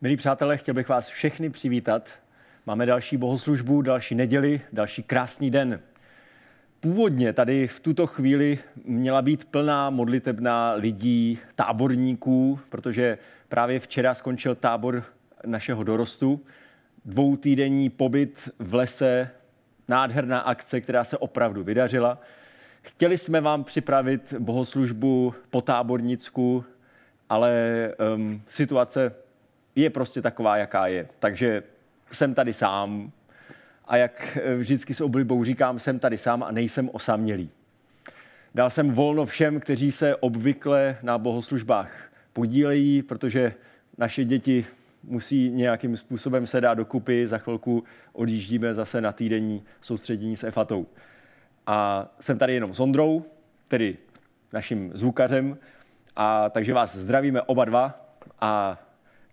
Milí přátelé, chtěl bych vás všechny přivítat. Máme další bohoslužbu, další neděli, další krásný den. Původně tady v tuto chvíli měla být plná modlitebná lidí, táborníků, protože právě včera skončil tábor našeho dorostu. Dvoutýdenní pobyt v lese, nádherná akce, která se opravdu vydařila. Chtěli jsme vám připravit bohoslužbu po tábornicku, ale um, situace je prostě taková, jaká je. Takže jsem tady sám a jak vždycky s oblibou říkám, jsem tady sám a nejsem osamělý. Dal jsem volno všem, kteří se obvykle na bohoslužbách podílejí, protože naše děti musí nějakým způsobem se dát dokupy. Za chvilku odjíždíme zase na týdenní soustředění s EFATou. A jsem tady jenom s Ondrou, tedy naším zvukařem, a takže vás zdravíme oba dva a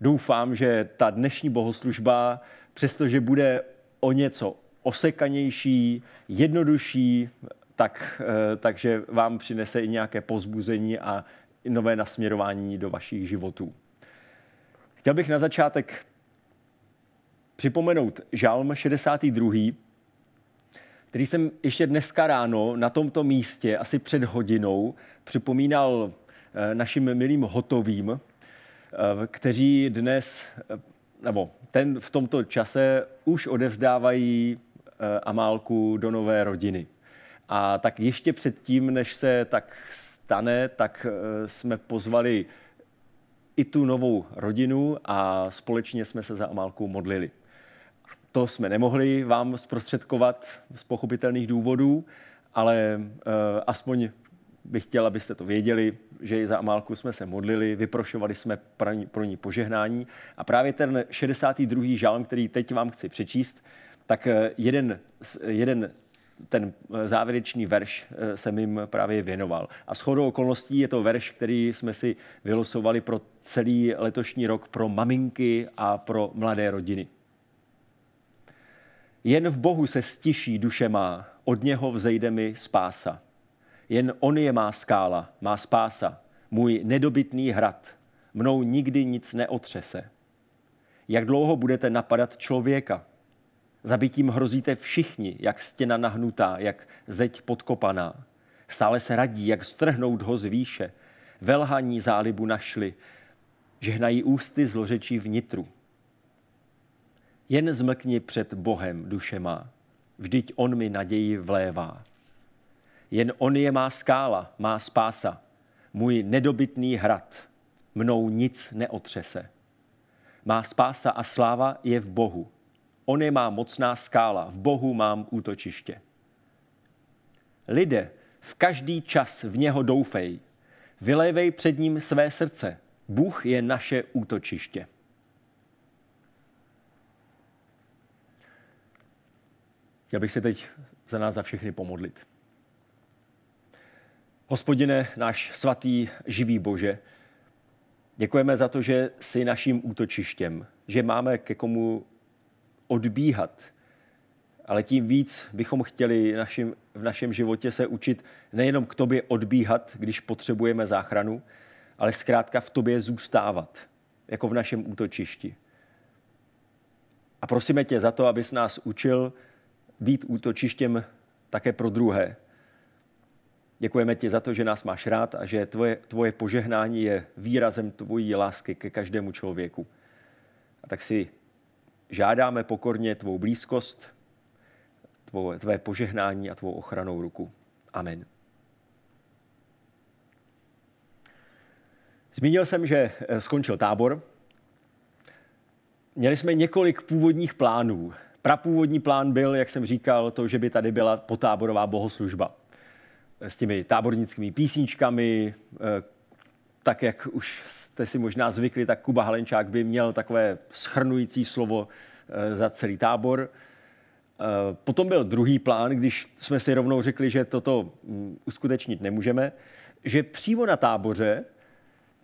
doufám, že ta dnešní bohoslužba, přestože bude o něco osekanější, jednodušší, tak, eh, takže vám přinese i nějaké pozbuzení a nové nasměrování do vašich životů. Chtěl bych na začátek připomenout žálm 62., který jsem ještě dneska ráno na tomto místě, asi před hodinou, připomínal eh, našim milým hotovým, kteří dnes, eh, nebo ten v tomto čase už odevzdávají Amálku do nové rodiny. A tak ještě předtím, než se tak stane, tak jsme pozvali i tu novou rodinu a společně jsme se za Amálku modlili. To jsme nemohli vám zprostředkovat z pochopitelných důvodů, ale aspoň bych chtěl, abyste to věděli, že i za Amálku jsme se modlili, vyprošovali jsme pro ní, požehnání. A právě ten 62. žálm, který teď vám chci přečíst, tak eh, jeden, jeden ten eh, závěrečný verš jsem jim právě věnoval. A shodou okolností je to verš, který jsme si vylosovali pro celý letošní rok pro maminky a pro mladé rodiny. Jen v Bohu se stiší duše má, od něho vzejde mi spása. Jen on je má skála, má spása, můj nedobytný hrad. Mnou nikdy nic neotřese. Jak dlouho budete napadat člověka? Zabitím hrozíte všichni, jak stěna nahnutá, jak zeď podkopaná. Stále se radí, jak strhnout ho z výše. Velhaní zálibu našli, žehnají ústy zlořečí vnitru. Jen zmlkni před Bohem, duše má, vždyť On mi naději vlévá. Jen On je má skála, má spása, můj nedobytný hrad, mnou nic neotřese. Má spása a sláva je v Bohu. On je má mocná skála, v Bohu mám útočiště. Lidé, v každý čas v něho doufej, vylévej před ním své srdce. Bůh je naše útočiště. Chtěl bych se teď za nás za všechny pomodlit. Hospodine, náš svatý živý Bože, děkujeme za to, že jsi naším útočištěm, že máme ke komu odbíhat, ale tím víc bychom chtěli našim, v našem životě se učit nejenom k tobě odbíhat, když potřebujeme záchranu, ale zkrátka v tobě zůstávat, jako v našem útočišti. A prosíme tě za to, abys nás učil být útočištěm také pro druhé. Děkujeme ti za to, že nás máš rád a že tvoje, tvoje požehnání je výrazem tvojí lásky ke každému člověku. A tak si žádáme pokorně tvou blízkost, tvoje, tvé požehnání a tvou ochranou ruku. Amen. Zmínil jsem, že eh, skončil tábor. Měli jsme několik původních plánů. Prapůvodní plán byl, jak jsem říkal, to, že by tady byla potáborová bohoslužba s těmi tábornickými písničkami, eh, tak jak už jste si možná zvykli, tak Kuba Halenčák by měl takové schrnující slovo eh, za celý tábor. Eh, potom byl druhý plán, když jsme si rovnou řekli, že toto mm, uskutečnit nemůžeme, že přímo na táboře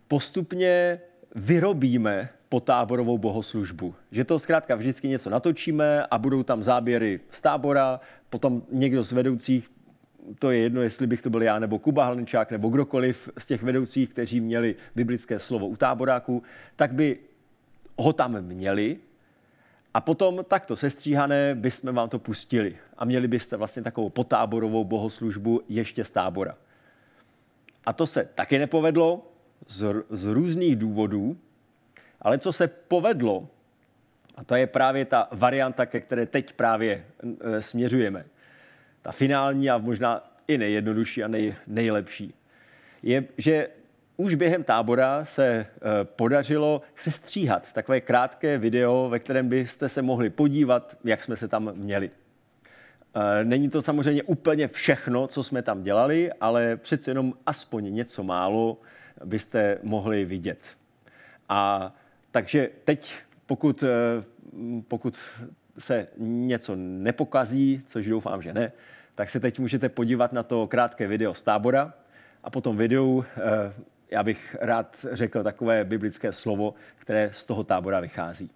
postupně vyrobíme potáborovou bohoslužbu. Že to zkrátka vždycky něco natočíme a budou tam záběry z tábora, potom někdo z vedoucích, to je jedno, jestli bych to byl já nebo Kuba Halničák nebo kdokoliv z těch vedoucích, kteří měli biblické slovo u táboráku, tak by ho tam měli. A potom takto sestříhané bychom vám to pustili. A měli byste vlastně takovou potáborovou bohoslužbu ještě z tábora. A to se taky nepovedlo z, z různých důvodů, ale co se povedlo, a to je právě ta varianta, ke které teď právě e, směřujeme, ta finální a možná i nejjednodušší a nej, nejlepší, je, že už během tábora se e, podařilo sestříhat takové krátké video, ve kterém byste se mohli podívat, jak jsme se tam měli. E, není to samozřejmě úplně všechno, co jsme tam dělali, ale přece jenom aspoň něco málo byste mohli vidět. A takže teď, pokud, e, pokud se něco nepokazí, což doufám, že ne, tak se teď můžete podívat na to krátké video z tábora a po tom videu já bych rád řekl takové biblické slovo, které z toho tábora vychází.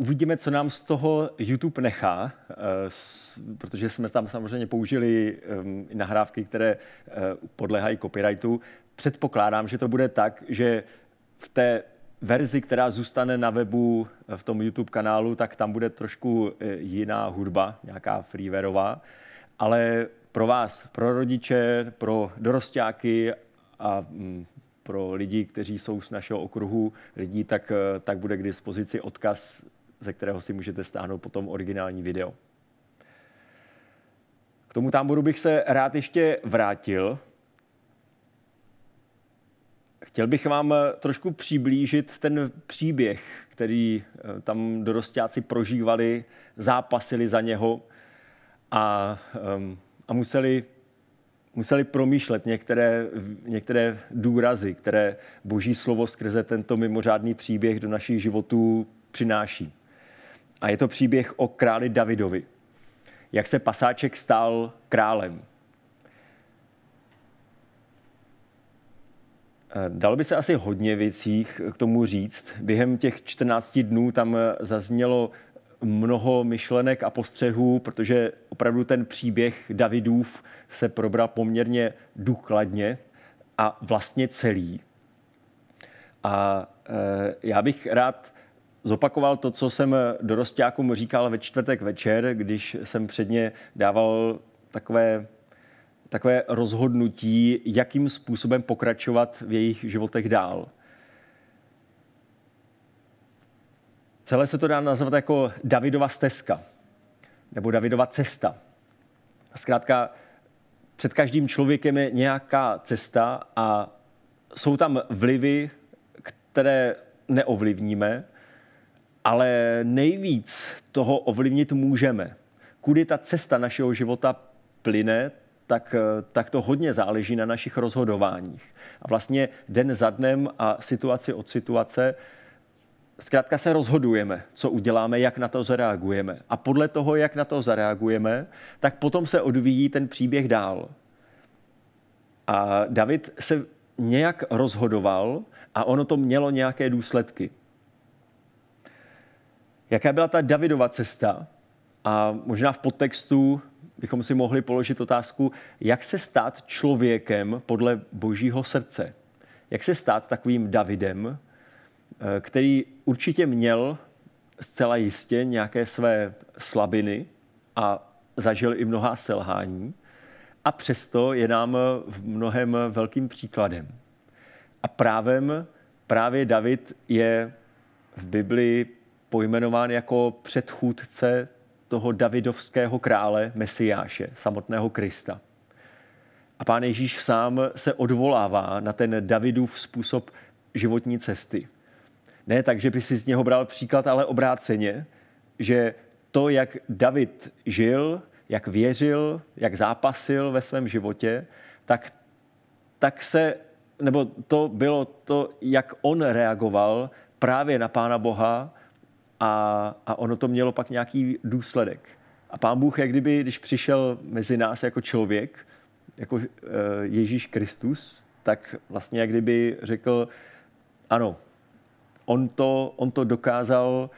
Uvidíme, co nám z toho YouTube nechá, protože jsme tam samozřejmě použili nahrávky, které podléhají copyrightu. Předpokládám, že to bude tak, že v té verzi, která zůstane na webu v tom YouTube kanálu, tak tam bude trošku jiná hudba, nějaká freewareová, ale pro vás, pro rodiče, pro dorostáky a mm, pro lidi, kteří jsou z našeho okruhu lidí, tak, eh, tak bude k dispozici odkaz, ze kterého si můžete stáhnout potom originální video. K tomu táboru bych se rád ještě vrátil. Chtěl bych vám trošku přiblížit ten příběh, který eh, tam dorostáci prožívali, zápasili za něho a, ehm, a museli museli promýšlet některé, některé důrazy, které Boží slovo skrze tento mimořádný příběh do našich životů přináší. A je to příběh o králi Davidovi. Jak se pasáček stal králem. Dalo by se asi hodně věcí k tomu říct. Během těch 14 dnů tam zaznělo mnoho myšlenek a postřehů, protože opravdu ten příběh Davidův se probral poměrně důkladně a vlastně celý. A e, já bych rád zopakoval to, co jsem dorostákům říkal ve čtvrtek večer, když jsem předně dával takové, takové rozhodnutí, jakým způsobem pokračovat v jejich životech dál. Celé se to dá nazvat jako Davidova stezka nebo Davidova cesta. Zkrátka, před každým člověkem je nějaká cesta a jsou tam vlivy, které neovlivníme, ale nejvíc toho ovlivnit můžeme. Kudy ta cesta našeho života plyne, tak, tak to hodně záleží na našich rozhodováních. A vlastně den za dnem a situaci od situace zkrátka se rozhodujeme, co uděláme, jak na to zareagujeme. A podle toho, jak na to zareagujeme, tak potom se odvíjí ten příběh dál. A David se nějak rozhodoval a ono to mělo nějaké důsledky. Jaká byla ta Davidova cesta? A možná v podtextu bychom si mohli položit otázku, jak se stát člověkem podle božího srdce. Jak se stát takovým Davidem, Eh, který určitě měl zcela jistě nějaké své slabiny a zažil i mnoha selhání a přesto je nám v mnohem velkým příkladem. A právem právě David je v Biblii pojmenován jako předchůdce toho davidovského krále Mesiáše, samotného Krista. A pán Ježíš sám se odvolává na ten Davidův způsob životní cesty. Ne tak, že by si z něho bral příklad, ale obráceně, že to, jak David žil, jak věřil, jak zápasil ve svém životě, tak, tak se, nebo to bylo to, jak on reagoval právě na Pána Boha a, a ono to mělo pak nějaký důsledek. A Pán Bůh, jak kdyby, když přišel mezi nás jako člověk, jako eh, Ježíš Kristus, tak vlastně jak kdyby řekl, ano, on to, on to dokázal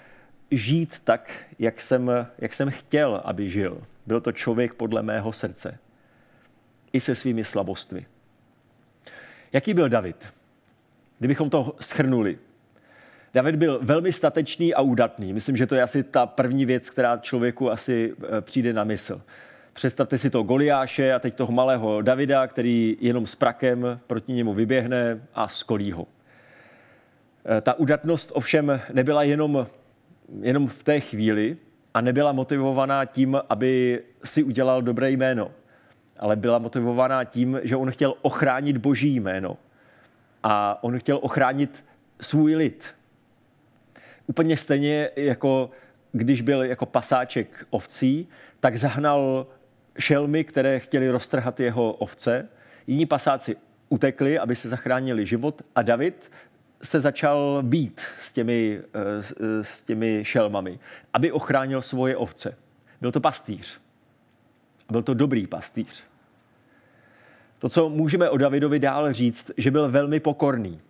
žít tak, jak jsem, jak jsem chtěl, aby žil. Byl to člověk podle mého srdce. I se svými slabostmi. Jaký byl David? Kdybychom to schrnuli. David byl velmi statečný a údatný. Myslím, že to je asi ta první věc, která člověku asi eh, přijde na mysl. Představte si to Goliáše a teď toho malého Davida, který jenom s prakem proti němu vyběhne a skolí ho. Eh, ta udatnost ovšem nebyla jenom, jenom v té chvíli a nebyla motivovaná tím, aby si udělal dobré jméno, ale byla motivovaná tím, že on chtěl ochránit boží jméno a on chtěl ochránit svůj lid. Úplně stejně jako když byl jako pasáček ovcí, tak zahnal šelmy, které chtěli roztrhat jeho ovce. Jiní pasáci utekli, aby se zachránili život a David se začal být s těmi, eh, s těmi šelmami, aby ochránil svoje ovce. Byl to pastýř. Byl to dobrý pastýř. To, co můžeme o Davidovi dál říct, že byl velmi pokorný.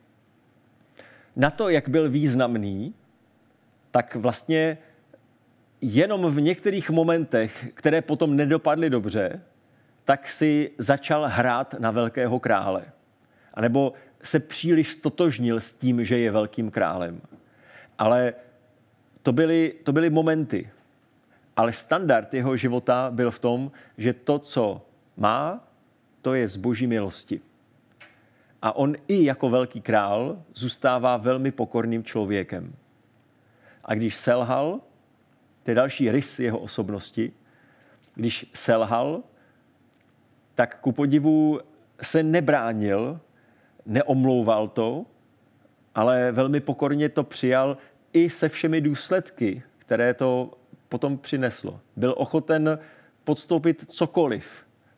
Na to, jak byl významný, tak vlastně jenom v některých momentech, které potom nedopadly dobře, tak si začal hrát na velkého krále. A nebo se příliš totožnil s tím, že je velkým králem. Ale to byly, to byly momenty. Ale standard jeho života byl v tom, že to, co má, to je z boží milosti. A on i jako velký král zůstává velmi pokorným člověkem. A když selhal, to je další rys jeho osobnosti, když selhal, tak ku podivu se nebránil, neomlouval to, ale velmi pokorně to přijal i se všemi důsledky, které to potom přineslo. Byl ochoten podstoupit cokoliv,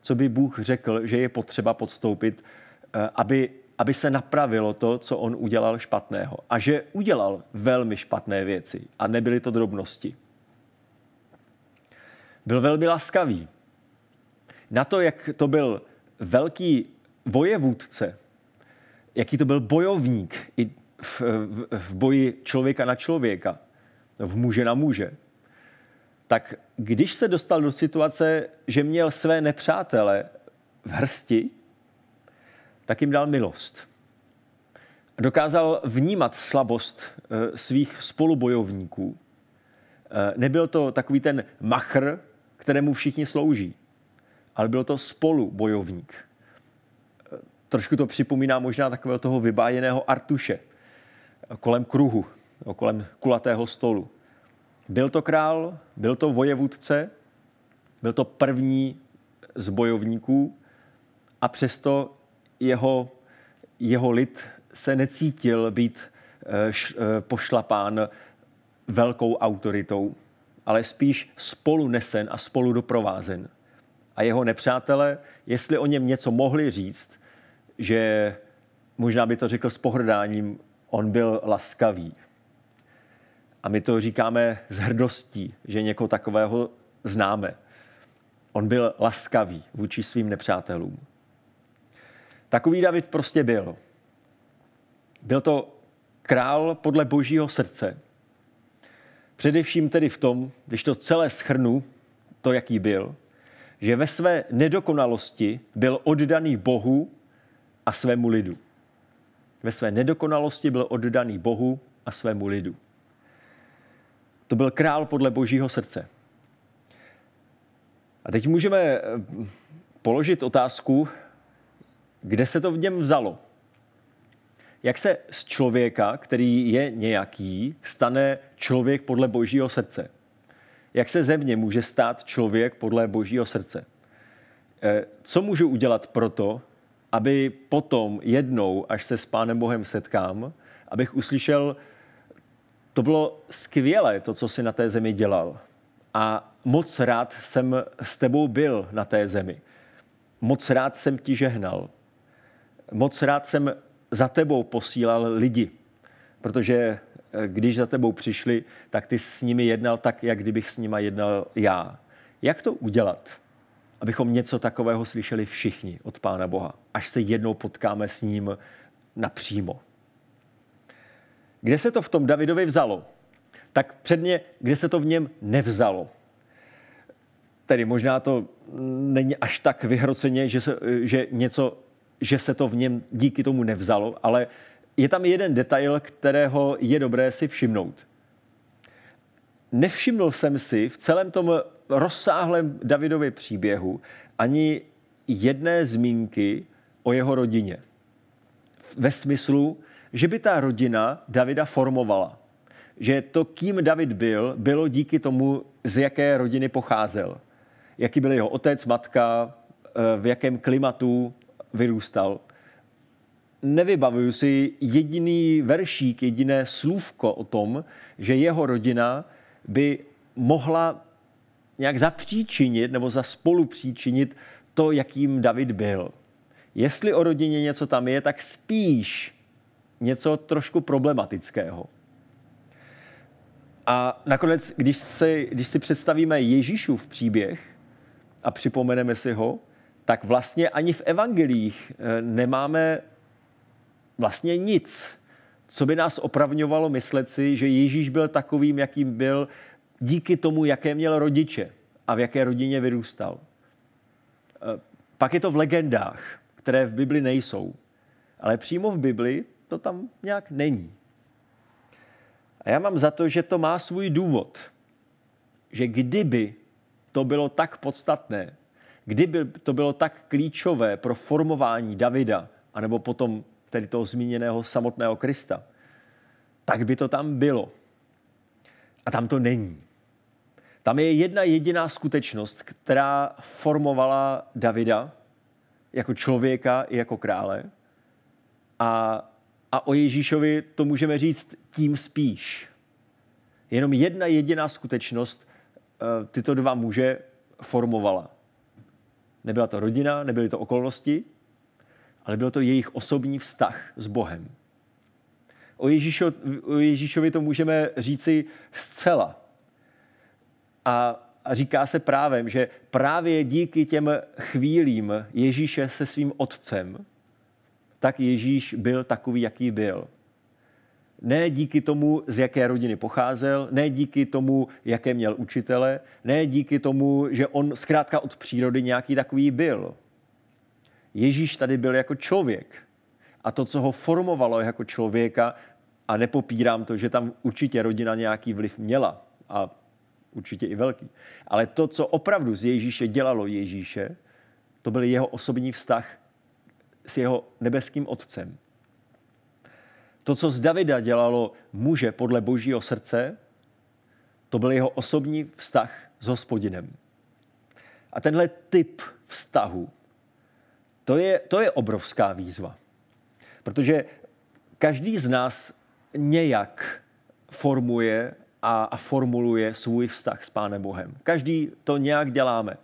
co by Bůh řekl, že je potřeba podstoupit, eh, aby, aby se napravilo to, co on udělal špatného. A že udělal velmi špatné věci a nebyly to drobnosti. Byl velmi laskavý. Na to, jak to byl velký vojevůdce, jaký to byl bojovník i v, v, v boji člověka na člověka, v muže na muže, tak když se dostal do situace, že měl své nepřátele v hrsti, tak jim dal milost. Dokázal vnímat slabost eh, svých spolubojovníků. Eh, nebyl to takový ten machr, kterému všichni slouží, ale byl to spolubojovník. Eh, trošku to připomíná možná takového toho vybájeného artuše kolem kruhu, kolem kulatého stolu. Byl to král, byl to vojevůdce, byl to první z bojovníků a přesto jeho, jeho lid se necítil být eh, eh, pošlapán velkou autoritou, ale spíš spolu nesen a spolu doprovázen. A jeho nepřátelé, jestli o něm něco mohli říct, že možná by to řekl s pohrdáním, on byl laskavý, a my to říkáme s hrdostí, že někoho takového známe. On byl laskavý vůči svým nepřátelům. Takový David prostě byl. Byl to král podle božího srdce. Především tedy v tom, když to celé schrnu, to, jaký byl, že ve své nedokonalosti byl oddaný Bohu a svému lidu. Ve své nedokonalosti byl oddaný Bohu a svému lidu. To byl král podle božího srdce. A teď můžeme eh, položit otázku, kde se to v něm vzalo. Jak se z člověka, který je nějaký, stane člověk podle božího srdce? Jak se ze mě může stát člověk podle božího srdce? Eh, co můžu udělat proto, aby potom jednou, až se s Pánem Bohem setkám, abych uslyšel, to bylo skvělé, to, co jsi na té zemi dělal. A moc rád jsem s tebou byl na té zemi. Moc rád jsem ti žehnal. Moc rád jsem za tebou posílal lidi, protože eh, když za tebou přišli, tak ty s nimi jednal tak, jak kdybych s nima jednal já. Jak to udělat, abychom něco takového slyšeli všichni od Pána Boha, až se jednou potkáme s ním napřímo? Kde se to v tom Davidovi vzalo? Tak předně, kde se to v něm nevzalo? Tedy možná to není až tak vyhroceně, že se, že něco, že se to v něm díky tomu nevzalo, ale je tam jeden detail, kterého je dobré si všimnout. Nevšiml jsem si v celém tom rozsáhlém Davidově příběhu ani jedné zmínky o jeho rodině. Ve smyslu, že by ta rodina Davida formovala. Že to, kým David byl, bylo díky tomu, z jaké rodiny pocházel. Jaký byl jeho otec, matka, eh, v jakém klimatu vyrůstal. Nevybavuju si jediný veršík, jediné slůvko o tom, že jeho rodina by mohla nějak zapříčinit nebo za spolupříčinit to, jakým David byl. Jestli o rodině něco tam je, tak spíš něco trošku problematického. A nakonec, když si, když si představíme Ježíšův příběh a připomeneme si ho, tak vlastně ani v evangelích eh, nemáme vlastně nic co by nás opravňovalo myslet si, že Ježíš byl takovým, jakým byl, díky tomu, jaké měl rodiče a v jaké rodině vyrůstal. Eh, pak je to v legendách, které v Bibli nejsou. Ale přímo v Bibli to tam nějak není. A já mám za to, že to má svůj důvod. Že kdyby to bylo tak podstatné, kdyby to bylo tak klíčové pro formování Davida, anebo potom tedy toho zmíněného samotného Krista, tak by to tam bylo. A tam to není. Tam je jedna jediná skutečnost, která formovala Davida jako člověka i jako krále. A, a o Ježíšovi to můžeme říct tím spíš. Jenom jedna jediná skutečnost eh, tyto dva muže formovala. Nebyla to rodina, nebyly to okolnosti, ale byl to jejich osobní vztah s Bohem. O, Ježíšo, o Ježíšovi to můžeme říci zcela. A, a říká se právem, že právě díky těm chvílím Ježíše se svým otcem, tak Ježíš byl takový, jaký byl. Ne díky tomu, z jaké rodiny pocházel, ne díky tomu, jaké měl učitele, ne díky tomu, že on zkrátka od přírody nějaký takový byl. Ježíš tady byl jako člověk. A to, co ho formovalo jako člověka, a nepopírám to, že tam určitě rodina nějaký vliv měla a určitě i velký. Ale to, co opravdu z Ježíše dělalo Ježíše, to byl jeho osobní vztah s jeho nebeským otcem. To, co z Davida dělalo muže podle božího srdce, to byl jeho osobní vztah s hospodinem. A tenhle typ vztahu, to je, to je obrovská výzva. Protože každý z nás nějak formuje a, a formuluje svůj vztah s Pánem Bohem. Každý to nějak děláme. E,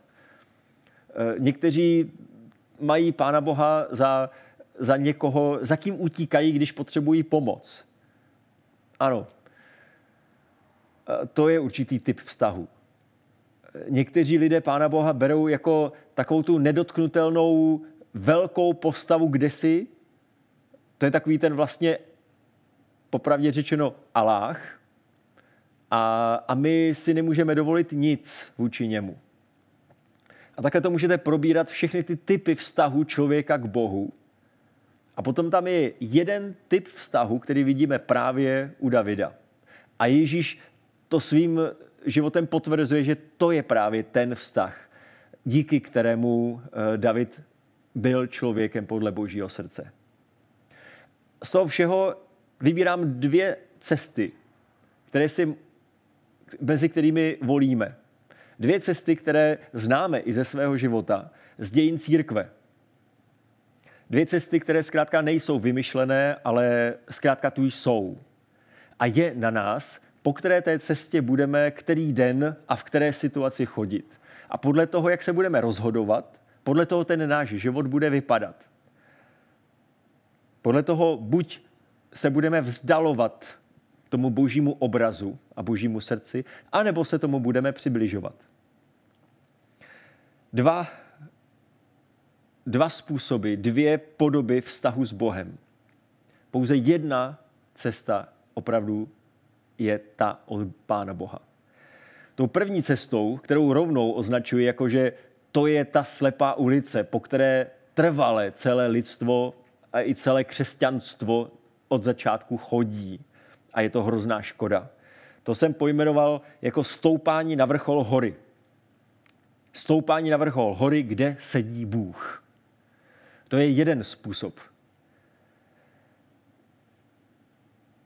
někteří mají Pána Boha za, za někoho, za kým utíkají, když potřebují pomoc. Ano, e, to je určitý typ vztahu. Někteří lidé Pána Boha berou jako takovou tu nedotknutelnou velkou postavu kdesi. To je takový ten vlastně popravdě řečeno Aláh a, a my si nemůžeme dovolit nic vůči němu. A takhle to můžete probírat všechny ty typy vztahu člověka k Bohu. A potom tam je jeden typ vztahu, který vidíme právě u Davida. A Ježíš to svým životem potvrzuje, že to je právě ten vztah, díky kterému eh, David byl člověkem podle božího srdce. Z toho všeho vybírám dvě cesty, které si, mezi kterými volíme. Dvě cesty, které známe i ze svého života, z dějin církve. Dvě cesty, které zkrátka nejsou vymyšlené, ale zkrátka tu jsou. A je na nás, po které té cestě budeme který den a v které situaci chodit. A podle toho, jak se budeme rozhodovat, podle toho ten náš život bude vypadat. Podle toho buď se budeme vzdalovat tomu božímu obrazu a božímu srdci, anebo se tomu budeme přibližovat. Dva, dva způsoby, dvě podoby vztahu s Bohem. Pouze jedna cesta opravdu je ta od Pána Boha. Tou první cestou, kterou rovnou označuji jako, že to je ta slepá ulice, po které trvale celé lidstvo a i celé křesťanstvo od začátku chodí. A je to hrozná škoda. To jsem pojmenoval jako stoupání na vrchol hory. Stoupání na vrchol hory, kde sedí Bůh. To je jeden způsob.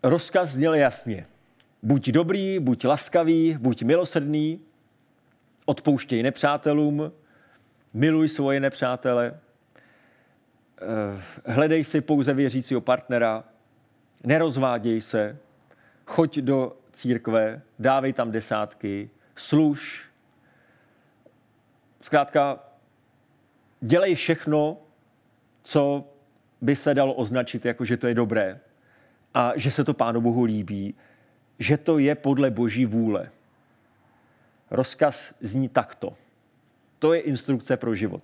Rozkaz zněl jasně. Buď dobrý, buď laskavý, buď milosrdný, odpouštěj nepřátelům, miluj svoje nepřátele, eh, hledej si pouze věřícího partnera, nerozváděj se, choď do církve, dávej tam desátky, služ. Zkrátka, dělej všechno, co by se dalo označit jako, že to je dobré a že se to Pánu Bohu líbí, že to je podle Boží vůle. Rozkaz zní takto. To je instrukce pro život.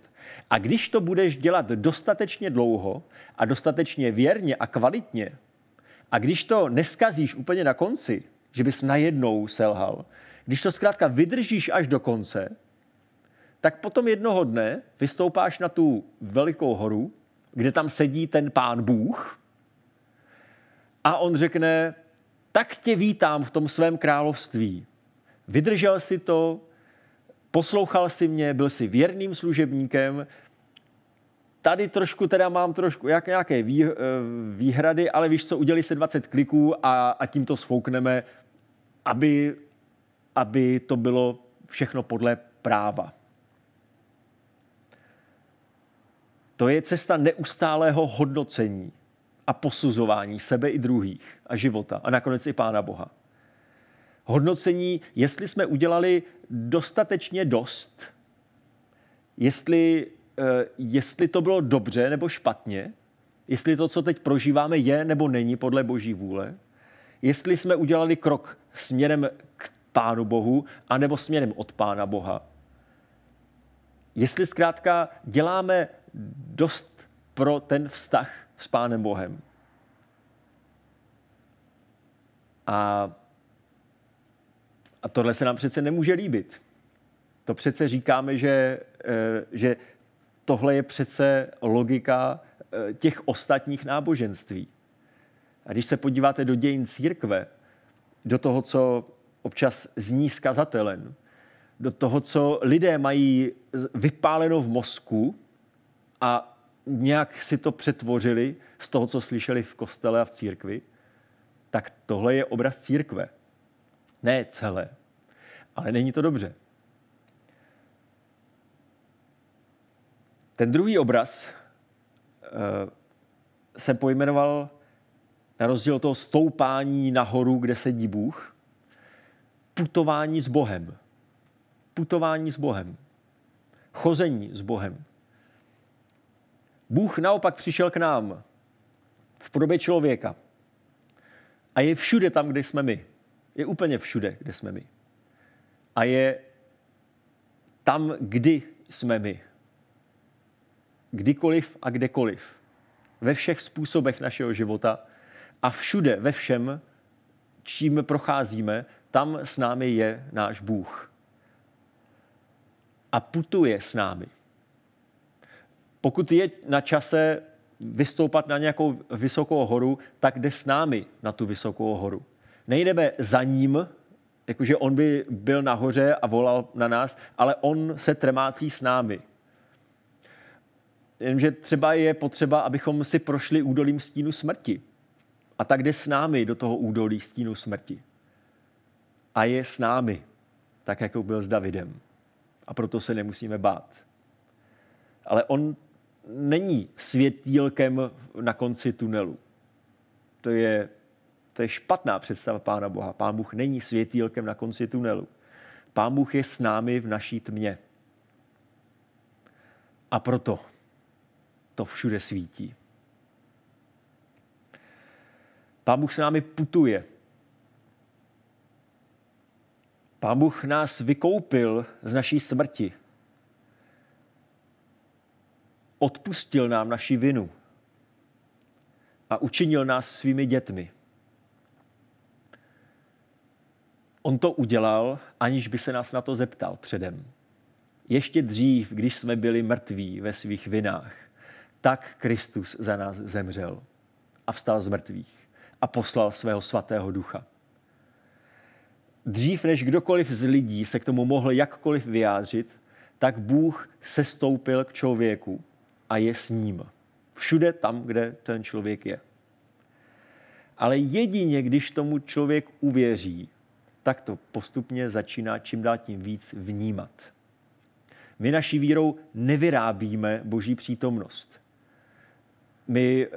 A když to budeš dělat dostatečně dlouho a dostatečně věrně a kvalitně, A když to neskazíš úplně na konci, že bys najednou selhal, když to zkrátka vydržíš až do konce, tak potom jednoho dne vystoupáš na tu velikou horu, kde tam sedí ten pán Bůh a on řekne, tak tě vítám v tom svém království. Vydržel si to, poslouchal si mě, byl si věrným služebníkem, tady trošku teda mám trošku jak, nějaké eh, výhrady, ale víš co, udělali se 20 kliků a, a tím to svoukneme, aby, aby to bylo všechno podle práva. To je cesta neustálého hodnocení a posuzování sebe i druhých a života a nakonec i Pána Boha. Hodnocení, jestli jsme udělali dostatečně dost, jestli, eh, jestli to bylo dobře nebo špatně, jestli to, co teď prožíváme, je nebo není podle Boží vůle, jestli jsme udělali krok směrem k Pánu Bohu, anebo směrem od Pána Boha. Jestli zkrátka děláme dost pro ten vztah s Pánem Bohem. A, a tohle se nám přece nemůže líbit. To přece říkáme, že, eh, že tohle je přece logika eh, těch ostatních náboženství. A když se podíváte do dějin církve, do toho, co občas zní skazatelem, do toho, co lidé mají vypáleno v mozku a nějak si to přetvořili z toho, co slyšeli v kostele a v církvi, tak tohle je obraz církve. Ne celé, ale není to dobře. Ten druhý obraz uh, jsem pojmenoval na rozdíl toho stoupání nahoru, kde sedí Bůh, putování s Bohem. Putování s Bohem. Chození s Bohem. Bůh naopak přišel k nám v podobě člověka. A je všude tam, kde jsme my. Je úplně všude, kde jsme my. A je tam, kdy jsme my. Kdykoliv a kdekoliv. Ve všech způsobech našeho života a všude, ve všem, čím procházíme, tam s námi je náš Bůh. A putuje s námi. Pokud je na čase vystoupat na nějakou vysokou horu, tak jde s námi na tu vysokou horu. Nejdeme za ním, jakože on by byl nahoře a volal na nás, ale on se tremácí s námi. Jenomže třeba je potřeba, abychom si prošli údolím stínu smrti. A tak jde s námi do toho údolí stínu smrti. A je s námi, tak jako byl s Davidem. A proto se nemusíme bát. Ale on není světýlkem na konci tunelu. To je, to je špatná představa Pána Boha. Pán Bůh není světýlkem na konci tunelu. Pán Bůh je s námi v naší tmě. A proto to všude svítí. Pán Bůh s námi putuje. Pán Bůh nás vykoupil z naší smrti. Odpustil nám naši vinu a učinil nás svými dětmi. On to udělal, aniž by se nás na to zeptal předem. Ještě dřív, když jsme byli mrtví ve svých vinách, tak Kristus za nás zemřel a vstal z mrtvých a poslal svého svatého ducha. Dřív než kdokoliv z lidí se k tomu mohl jakkoliv vyjádřit, tak Bůh se stoupil k člověku a je s ním. Všude tam, kde ten člověk je. Ale jedině, když tomu člověk uvěří, tak to postupně začíná čím dál tím víc vnímat. My naší vírou nevyrábíme boží přítomnost my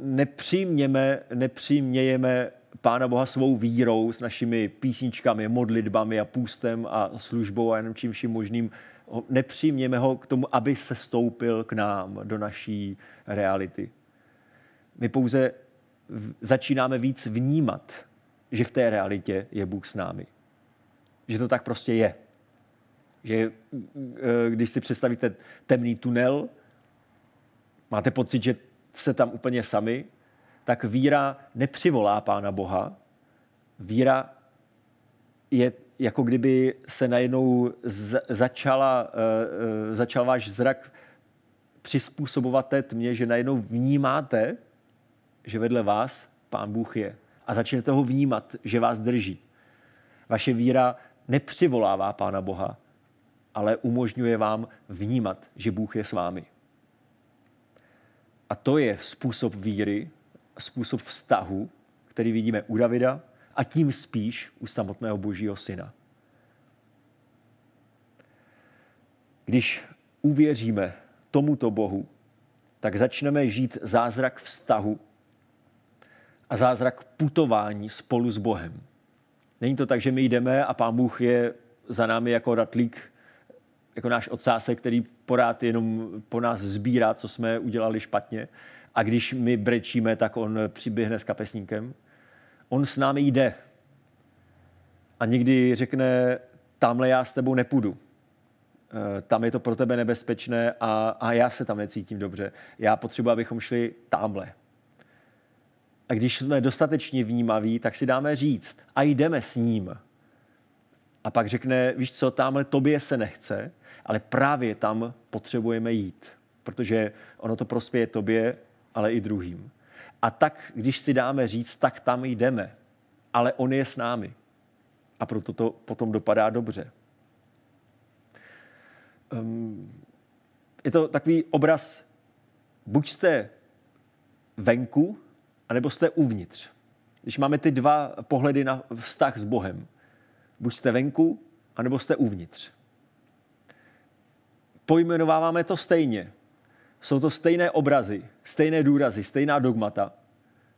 nepřijměme, nepřijmějeme Pána Boha svou vírou s našimi písničkami, modlitbami a půstem a službou a jenom čím vším možným. Nepřijměme ho k tomu, aby se stoupil k nám do naší reality. My pouze začínáme víc vnímat, že v té realitě je Bůh s námi. Že to tak prostě je. Že e, když si představíte temný tunel, máte pocit, že jste tam úplně sami, tak víra nepřivolá Pána Boha. Víra je jako kdyby se najednou začala, uh, začal váš zrak přizpůsobovat té tmě, že najednou vnímáte, že vedle vás Pán Bůh je. A začnete ho vnímat, že vás drží. Vaše víra nepřivolává Pána Boha, ale umožňuje vám vnímat, že Bůh je s vámi. A to je způsob víry, způsob vztahu, který vidíme u Davida a tím spíš u samotného Božího syna. Když uvěříme tomuto Bohu, tak začneme žít zázrak vztahu a zázrak putování spolu s Bohem. Není to tak, že my jdeme a pán Bůh je za námi jako ratlík, jako náš ocásek, který porád jenom po nás sbírá, co jsme udělali špatně. A když my brečíme, tak on přiběhne s kapesníkem. On s námi jde. A někdy řekne, tamhle já s tebou nepůjdu. Eh, tam je to pro tebe nebezpečné a, a já se tam necítím dobře. Já potřebuji, abychom šli tamhle. A když jsme dostatečně vnímaví, tak si dáme říct a jdeme s ním. A pak řekne, víš co, tamhle tobě se nechce, ale právě tam potřebujeme jít, protože ono to prospěje tobě, ale i druhým. A tak, když si dáme říct, tak tam jdeme, ale on je s námi. A proto to potom dopadá dobře. Um, je to takový obraz, buď jste venku, anebo jste uvnitř. Když máme ty dva pohledy na vztah s Bohem, buď jste venku, anebo jste uvnitř. Pojmenováváme to stejně. Jsou to stejné obrazy, stejné důrazy, stejná dogmata,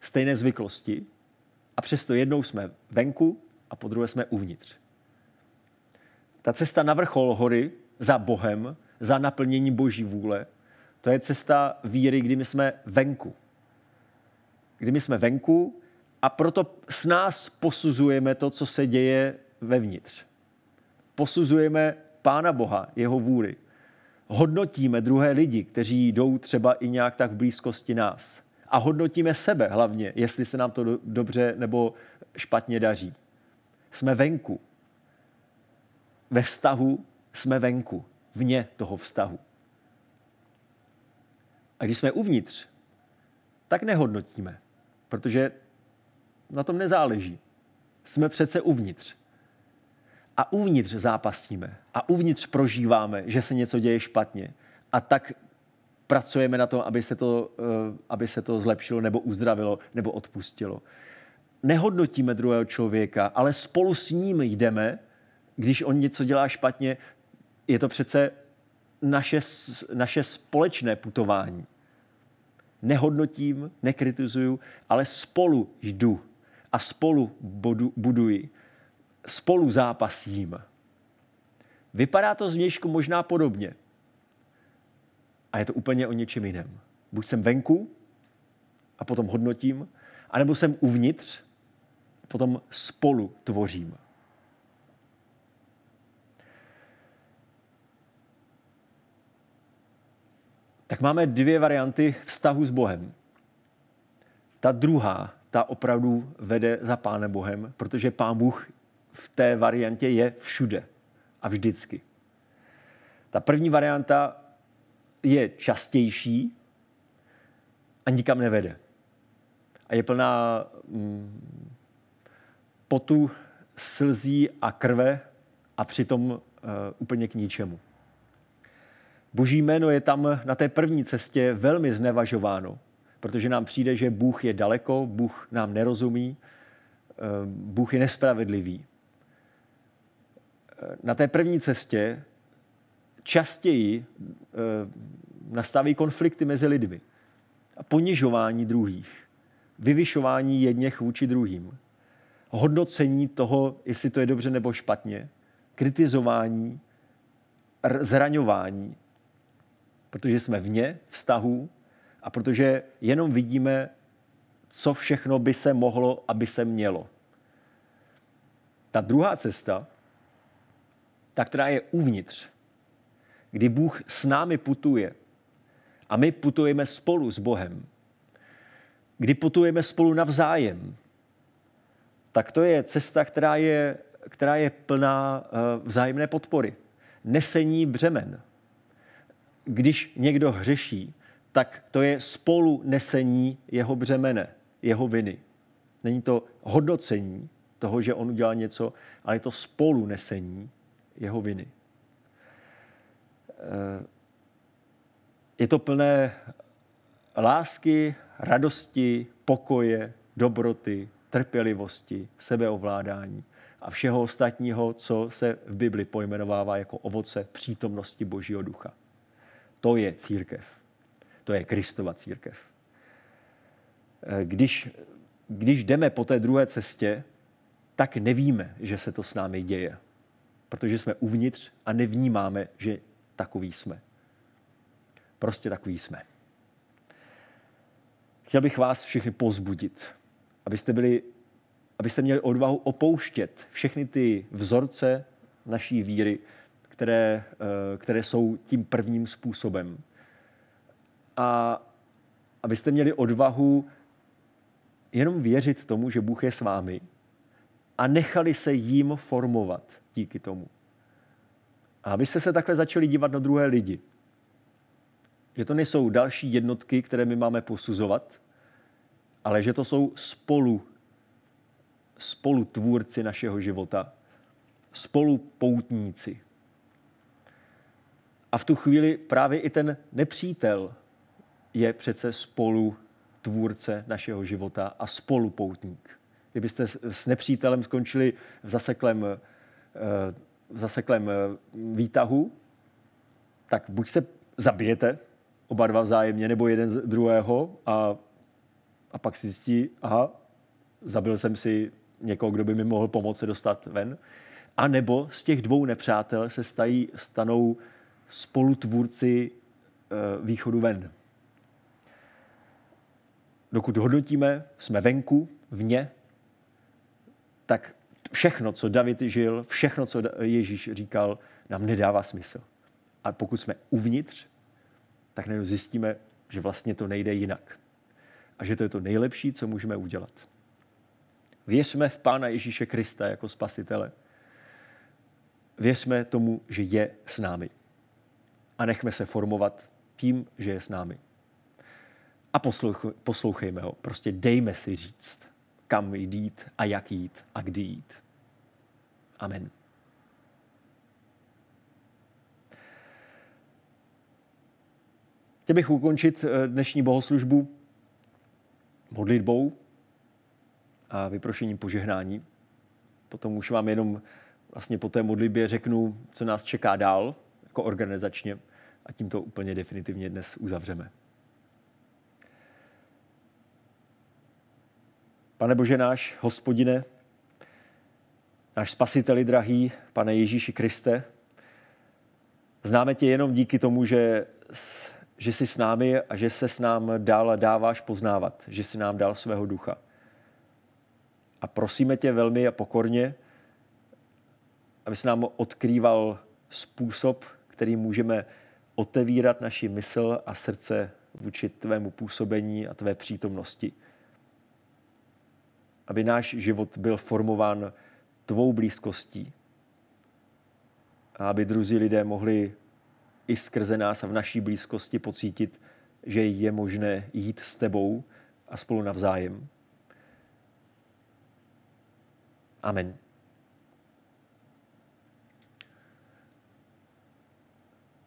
stejné zvyklosti a přesto jednou jsme venku a po druhé jsme uvnitř. Ta cesta na vrchol hory za Bohem, za naplnění Boží vůle, to je cesta víry, kdy my jsme venku kdy my jsme venku a proto s nás posuzujeme to, co se děje vevnitř. Posuzujeme Pána Boha, jeho vůli. Hodnotíme druhé lidi, kteří jdou třeba i nějak tak v blízkosti nás. A hodnotíme sebe hlavně, jestli se nám to dobře nebo špatně daří. Jsme venku. Ve vztahu jsme venku, vně toho vztahu. A když jsme uvnitř, tak nehodnotíme protože na tom nezáleží. Jsme přece uvnitř. A uvnitř zápasíme. A uvnitř prožíváme, že se něco děje špatně. A tak pracujeme na tom, aby se to, eh, aby se to zlepšilo, nebo uzdravilo, nebo odpustilo. Nehodnotíme druhého člověka, ale spolu s ním jdeme, když on něco dělá špatně, je to přece naše, naše společné putování nehodnotím, nekritizuju, ale spolu jdu a spolu buduji, spolu zápasím. Vypadá to zvnějšku možná podobně. A je to úplně o něčem jiném. Buď jsem venku a potom hodnotím, anebo jsem uvnitř, a potom spolu tvořím. tak máme dvě varianty vztahu s Bohem. Ta druhá, ta opravdu vede za Pánem Bohem, protože Pán Bůh v té variantě je všude a vždycky. Ta první varianta je častější a nikam nevede. A je plná mm, potu, slzí a krve a přitom uh, úplně k ničemu. Boží jméno je tam na té první cestě velmi znevažováno, protože nám přijde, že Bůh je daleko, Bůh nám nerozumí, eh, Bůh je nespravedlivý. Eh, na té první cestě častěji eh, nastaví konflikty mezi lidmi ponižování druhých, vyvyšování jedněch vůči druhým, hodnocení toho, jestli to je dobře nebo špatně, kritizování, zraňování, protože jsme vně vztahů a protože jenom vidíme, co všechno by se mohlo, aby se mělo. Ta druhá cesta, ta, která je uvnitř, kdy Bůh s námi putuje a my putujeme spolu s Bohem, kdy putujeme spolu navzájem, tak to je cesta, která je, která je plná eh, vzájemné podpory. Nesení břemen. Když někdo hřeší, tak to je spolu nesení jeho břemene, jeho viny. Není to hodnocení toho, že on udělal něco, ale je to spolu nesení jeho viny. Je to plné lásky, radosti, pokoje, dobroty, trpělivosti, sebeovládání a všeho ostatního, co se v Bibli pojmenovává jako ovoce přítomnosti Božího ducha. To je církev. To je Kristova církev. Když, když jdeme po té druhé cestě, tak nevíme, že se to s námi děje. Protože jsme uvnitř a nevnímáme, že takový jsme. Prostě takový jsme. Chtěl bych vás všechny pozbudit, abyste, byli, abyste měli odvahu opouštět všechny ty vzorce naší víry, které, eh, které jsou tím prvním způsobem. A abyste měli odvahu jenom věřit tomu, že Bůh je s vámi a nechali se jím formovat díky tomu. A abyste se takhle začali dívat na druhé lidi. Že to nejsou další jednotky, které my máme posuzovat, ale že to jsou spolu, spolu tvůrci našeho života, spolu poutníci. A v tu chvíli právě i ten nepřítel je přece spolu tvůrce našeho života a spolupoutník. Kdybyste s nepřítelem skončili v zaseklém, v zaseklém eh, výtahu, tak buď se zabijete oba dva vzájemně, nebo jeden z druhého a, a pak si zjistí, aha, zabil jsem si někoho, kdo by mi mohl pomoct se dostat ven. A nebo z těch dvou nepřátel se stají, stanou spolutvůrci eh, východu ven. Dokud hodnotíme, jsme venku, vně, tak všechno, co David žil, všechno, co Ježíš říkal, nám nedává smysl. A pokud jsme uvnitř, tak najednou zjistíme, že vlastně to nejde jinak. A že to je to nejlepší, co můžeme udělat. Věřme v Pána Ježíše Krista jako spasitele. Věřme tomu, že je s námi. A nechme se formovat tím, že je s námi. A poslouchejme ho. Prostě dejme si říct kam jít a jak jít a kdy jít. Amen. Chtěl bych ukončit eh, dnešní bohoslužbu modlitbou a vyprošením požehnání. Potom už vám jenom vlastně po té modlitbě řeknu, co nás čeká dál, jako organizačně, a tím to úplně definitivně dnes uzavřeme. Pane Bože náš, hospodine, náš spasiteli drahý, pane Ježíši Kriste, známe tě jenom díky tomu, že, že jsi s námi a že se s nám dál dáváš poznávat, že jsi nám dal svého ducha. A prosíme tě velmi a pokorně, aby se nám odkrýval způsob, který můžeme otevírat naši mysl a srdce vůči tvému působení a tvé přítomnosti aby náš život byl formován tvou blízkostí. A aby druzí lidé mohli i skrze nás a v naší blízkosti pocítit, že je možné jít s tebou a spolu navzájem. Amen.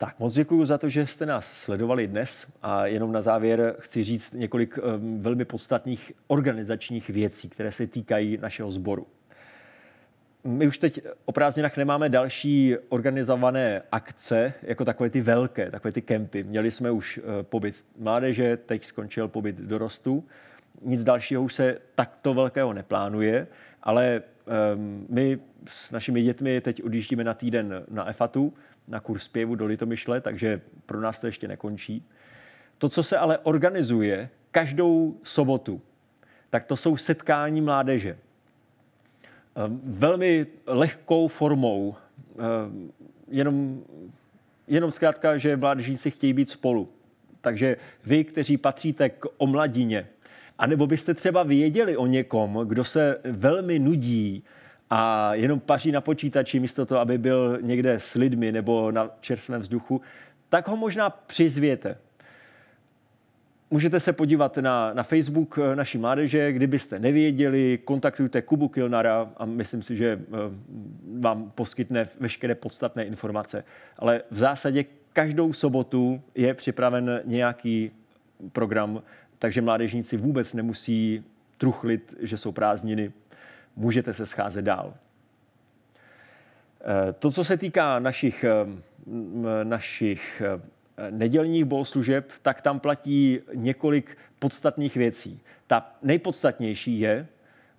Tak moc děkuji za to, že jste nás sledovali dnes a jenom na závěr chci říct několik velmi podstatných organizačních věcí, které se týkají našeho sboru. My už teď o prázdninách nemáme další organizované akce, jako takové ty velké, takové ty kempy. Měli jsme už eh, pobyt mládeže, teď skončil pobyt dorostu. Nic dalšího už se takto velkého neplánuje, ale my s našimi dětmi teď odjíždíme na týden na EFATu, na kurz zpěvu do Litomyšle, takže pro nás to ještě nekončí. To, co se ale organizuje každou sobotu, tak to jsou setkání mládeže. Ehm, velmi lehkou formou, ehm, jenom, jenom zkrátka, že mládežníci chtějí být spolu. Takže vy, kteří patříte k omladině A nebo byste třeba věděli o někom, kdo se velmi nudí a jenom paří na počítači místo toho, aby byl někde s lidmi nebo na čerstvém vzduchu, tak ho možná přizvěte. Můžete se podívat na, na Facebook naší mládeže, kdybyste nevěděli, kontaktujte Kubu Kilnara a myslím si, že eh, vám poskytne veškeré podstatné informace. Ale v zásadě každou sobotu je připraven nějaký program, takže mládežníci vůbec nemusí truchlit, že jsou prázdniny. Můžete se scházet dál. Eh, to, co se týká našich, eh, našich nedělních bohoslužeb, tak tam platí několik podstatných věcí. Ta nejpodstatnější je,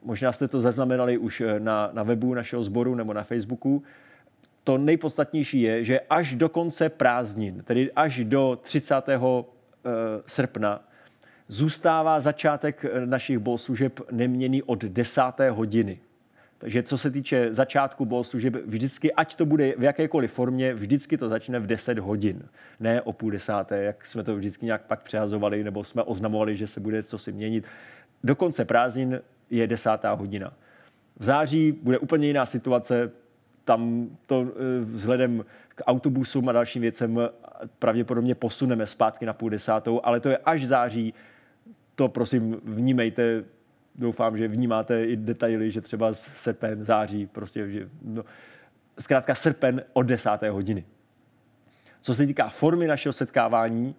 možná jste to zaznamenali už na, na webu našeho sboru nebo na Facebooku, to nejpodstatnější je, že až do konce prázdnin, tedy až do 30. Eh, srpna, zůstává začátek našich bohoslužeb neměný od 10. hodiny. Takže co se týče začátku bohoslužeb, vždycky, ať to bude v jakékoliv formě, vždycky to začne v 10 hodin, ne o půl desáté, jak jsme to vždycky nějak pak přehazovali, nebo jsme oznamovali, že se bude co si měnit. Do konce prázdnin je desátá hodina. V září bude úplně jiná situace, tam to eh, vzhledem k autobusům a dalším věcem pravděpodobně posuneme zpátky na půl desátou, ale to je až září. To prosím vnímejte, doufám, že vnímáte i detaily, že třeba srpen, září, prostě, že, no, zkrátka srpen od desáté hodiny. Co se týká formy našeho setkávání,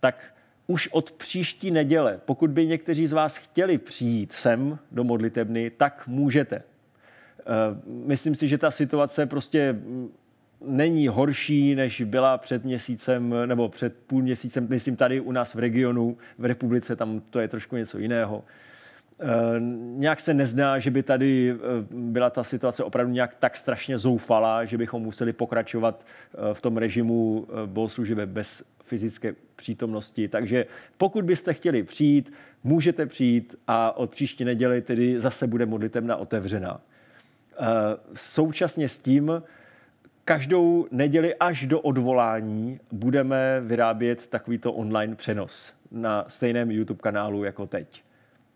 tak už od příští neděle, pokud by někteří z vás chtěli přijít sem do modlitebny, tak můžete. Eh, myslím si, že ta situace prostě mm, není horší, než byla před měsícem nebo před půl měsícem, myslím tady u nás v regionu, v republice, tam to je trošku něco jiného. Eh, nějak se nezdá, že by tady eh, byla ta situace opravdu nějak tak strašně zoufalá, že bychom museli pokračovat v tom režimu bohoslužby bez fyzické přítomnosti. Takže pokud byste chtěli přijít, můžete přijít a od příští neděli tedy zase bude modlitebna otevřená. Eh, současně s tím každou neděli až do odvolání budeme vyrábět takovýto online přenos na stejném YouTube kanálu jako teď.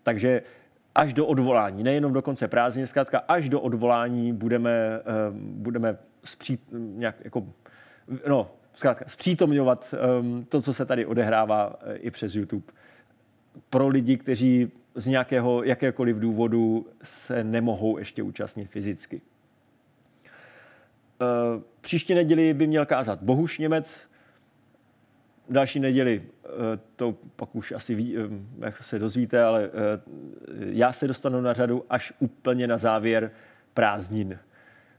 Takže až do odvolání, nejenom do konce prázdnin, zkrátka až do odvolání budeme, eh, budeme zpřít, nějak jako, no, zkrátka zpřítomňovat ehm, to, co se tady odehrává eh, i přes YouTube. Pro lidi, kteří z nějakého, jakékoliv důvodu se nemohou ještě účastnit fyzicky. Eh, příští neděli by měl kázat Bohuš Němec, další neděli, eh, to pak už asi ví, eh, jak se dozvíte, ale já se dostanu na řadu až úplně na závěr prázdnin.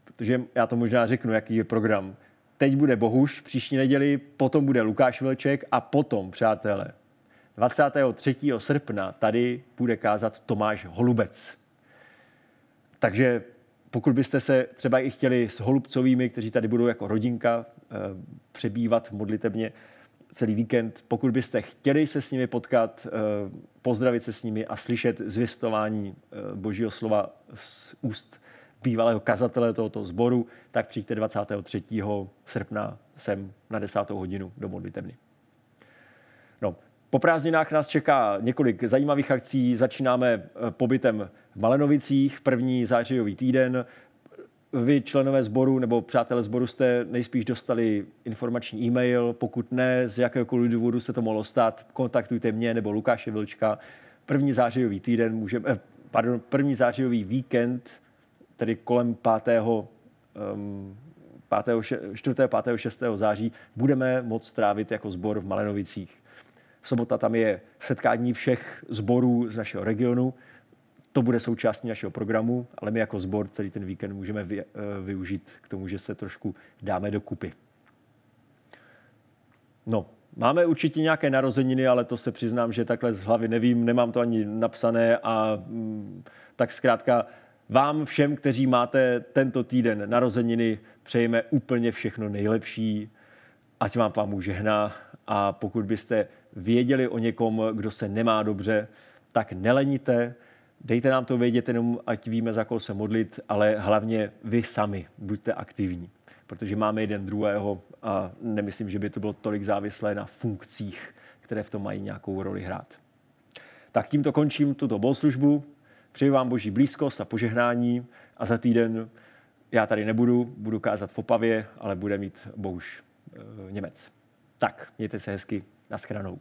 Protože já to možná řeknu, jaký je program. Teď bude Bohuš příští neděli, potom bude Lukáš Vlček a potom, přátelé, 23. srpna tady bude kázat Tomáš Holubec. Takže pokud byste se třeba i chtěli s Holubcovými, kteří tady budou jako rodinka eh, přebývat modlitebně celý víkend, pokud byste chtěli se s nimi potkat, eh, pozdravit se s nimi a slyšet zvěstování eh, Božího slova z úst bývalého kazatele tohoto sboru, tak přijďte 23. srpna sem na 10. hodinu do modlitebny. No, po prázdninách nás čeká několik zajímavých akcí. Začínáme pobytem v Malenovicích, první zářijový týden. Vy, členové sboru nebo přátelé sboru, jste nejspíš dostali informační e-mail. Pokud ne, z jakéhokoliv důvodu se to mohlo stát, kontaktujte mě nebo Lukáše Vilčka. První zářijový týden můžeme, eh, pardon, první zářijový víkend, tedy kolem 5. Um, 5. 4. 5. 6. září budeme moct strávit jako sbor v Malenovicích. Sobota tam je setkání všech zborů z našeho regionu. To bude součástí našeho programu, ale my jako zbor celý ten víkend můžeme eh, využít k tomu, že se trošku dáme dokupy. No, máme určitě nějaké narozeniny, ale to se přiznám, že takhle z hlavy nevím, nemám to ani napsané a mm, tak zkrátka vám všem, kteří máte tento týden narozeniny, přejeme úplně všechno nejlepší, ať vám pán žehná a pokud byste věděli o někom, kdo se nemá dobře, tak neleníte, dejte nám to vědět jenom, ať víme, za koho se modlit, ale hlavně vy sami buďte aktivní, protože máme jeden druhého a nemyslím, že by to bylo tolik závislé na funkcích, které v tom mají nějakou roli hrát. Tak tímto končím tuto bohoslužbu. Přeji vám boží blízkost a požehnání a za týden já tady nebudu, budu kázat v Opavě, ale bude mít Bohuž e, Němec. Tak, mějte se hezky, naschranou.